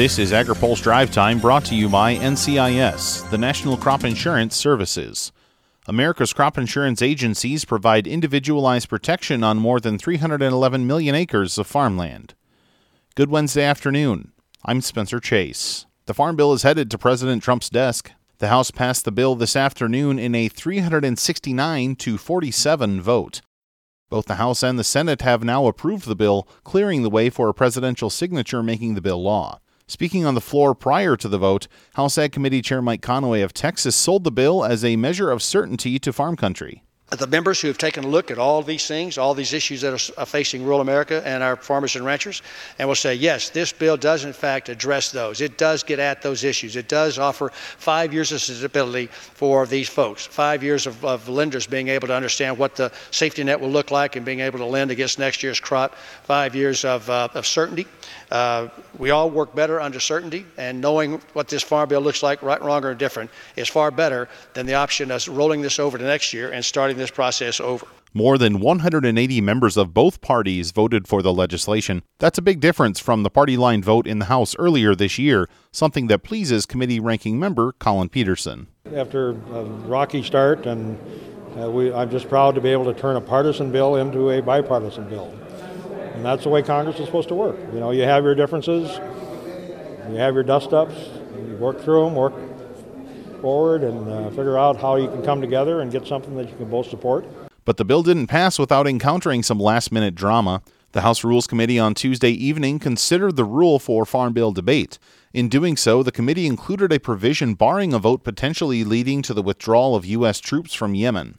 This is AgriPulse Drive Time brought to you by NCIS, the National Crop Insurance Services. America's crop insurance agencies provide individualized protection on more than 311 million acres of farmland. Good Wednesday afternoon. I'm Spencer Chase. The Farm Bill is headed to President Trump's desk. The House passed the bill this afternoon in a 369 to 47 vote. Both the House and the Senate have now approved the bill, clearing the way for a presidential signature making the bill law. Speaking on the floor prior to the vote, House Ag Committee Chair Mike Conaway of Texas sold the bill as a measure of certainty to farm country the members who have taken a look at all these things, all these issues that are facing rural America and our farmers and ranchers, and will say, yes, this bill does in fact address those. It does get at those issues. It does offer five years of stability for these folks, five years of, of lenders being able to understand what the safety net will look like and being able to lend against next year's crop, five years of, uh, of certainty. Uh, we all work better under certainty, and knowing what this farm bill looks like, right, wrong, or different, is far better than the option of rolling this over to next year and starting this process over. More than 180 members of both parties voted for the legislation. That's a big difference from the party line vote in the House earlier this year, something that pleases committee ranking member Collin Peterson. After a rocky start, and uh, we, I'm just proud to be able to turn a partisan bill into a bipartisan bill. And that's the way Congress is supposed to work. You know, you have your differences, you have your dust ups, you work through them, work forward and uh, figure out how you can come together and get something that you can both support. But the bill didn't pass without encountering some last minute drama. The House Rules Committee on Tuesday evening considered the rule for Farm Bill debate. In doing so, the committee included a provision barring a vote potentially leading to the withdrawal of U.S. troops from Yemen.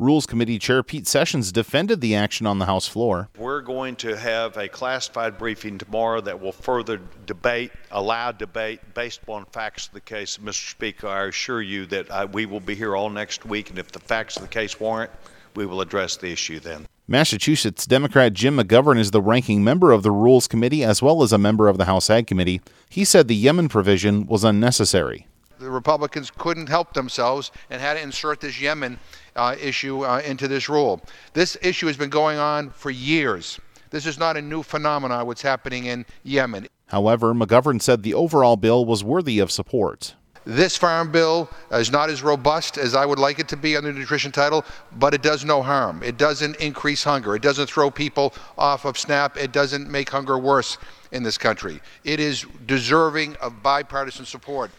Rules Committee Chair Pete Sessions defended the action on the House floor. We're going to have a classified briefing tomorrow that will further debate, allow debate based upon facts of the case. Mr. Speaker, I assure you that I, we will be here all next week, and if the facts of the case warrant, we will address the issue then. Massachusetts Democrat Jim McGovern is the ranking member of the Rules Committee as well as a member of the House Ag Committee. He said the Yemen provision was unnecessary the Republicans couldn't help themselves and had to insert this Yemen uh, issue uh, into this rule. This issue has been going on for years. This is not a new phenomenon, what's happening in Yemen. However, McGovern said the overall bill was worthy of support. This farm bill is not as robust as I would like it to be under the nutrition title, but it does no harm. It doesn't increase hunger. It doesn't throw people off of SNAP. It doesn't make hunger worse in this country. It is deserving of bipartisan support.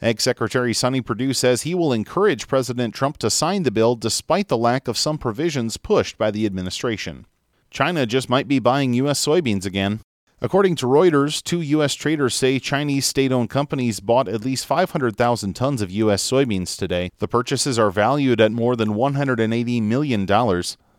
Ag Secretary Sonny Perdue says he will encourage President Trump to sign the bill despite the lack of some provisions pushed by the administration. China just might be buying U.S. soybeans again. According to Reuters, two U.S. traders say Chinese state owned companies bought at least 500,000 tons of U.S. soybeans today. The purchases are valued at more than $180 million.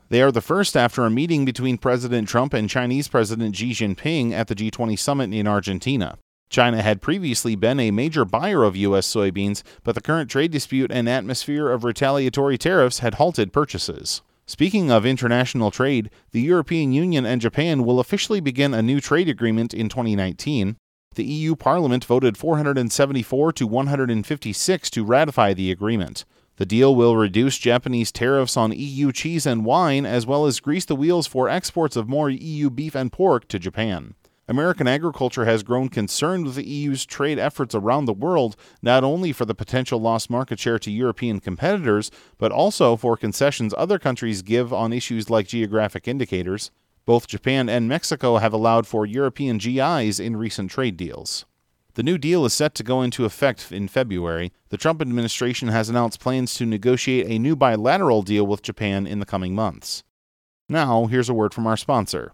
They are the first after a meeting between President Trump and Chinese President Xi Jinping at the G20 summit in Argentina. China had previously been a major buyer of U.S. soybeans, but the current trade dispute and atmosphere of retaliatory tariffs had halted purchases. Speaking of international trade, the European Union and Japan will officially begin a new trade agreement in 2019. The EU Parliament voted 474 to 156 to ratify the agreement. The deal will reduce Japanese tariffs on EU cheese and wine, as well as grease the wheels for exports of more EU beef and pork to Japan. American agriculture has grown concerned with the EU's trade efforts around the world, not only for the potential lost market share to European competitors, but also for concessions other countries give on issues like geographic indicators. Both Japan and Mexico have allowed for European GIs in recent trade deals. The new deal is set to go into effect in February. The Trump administration has announced plans to negotiate a new bilateral deal with Japan in the coming months. Now, here's a word from our sponsor.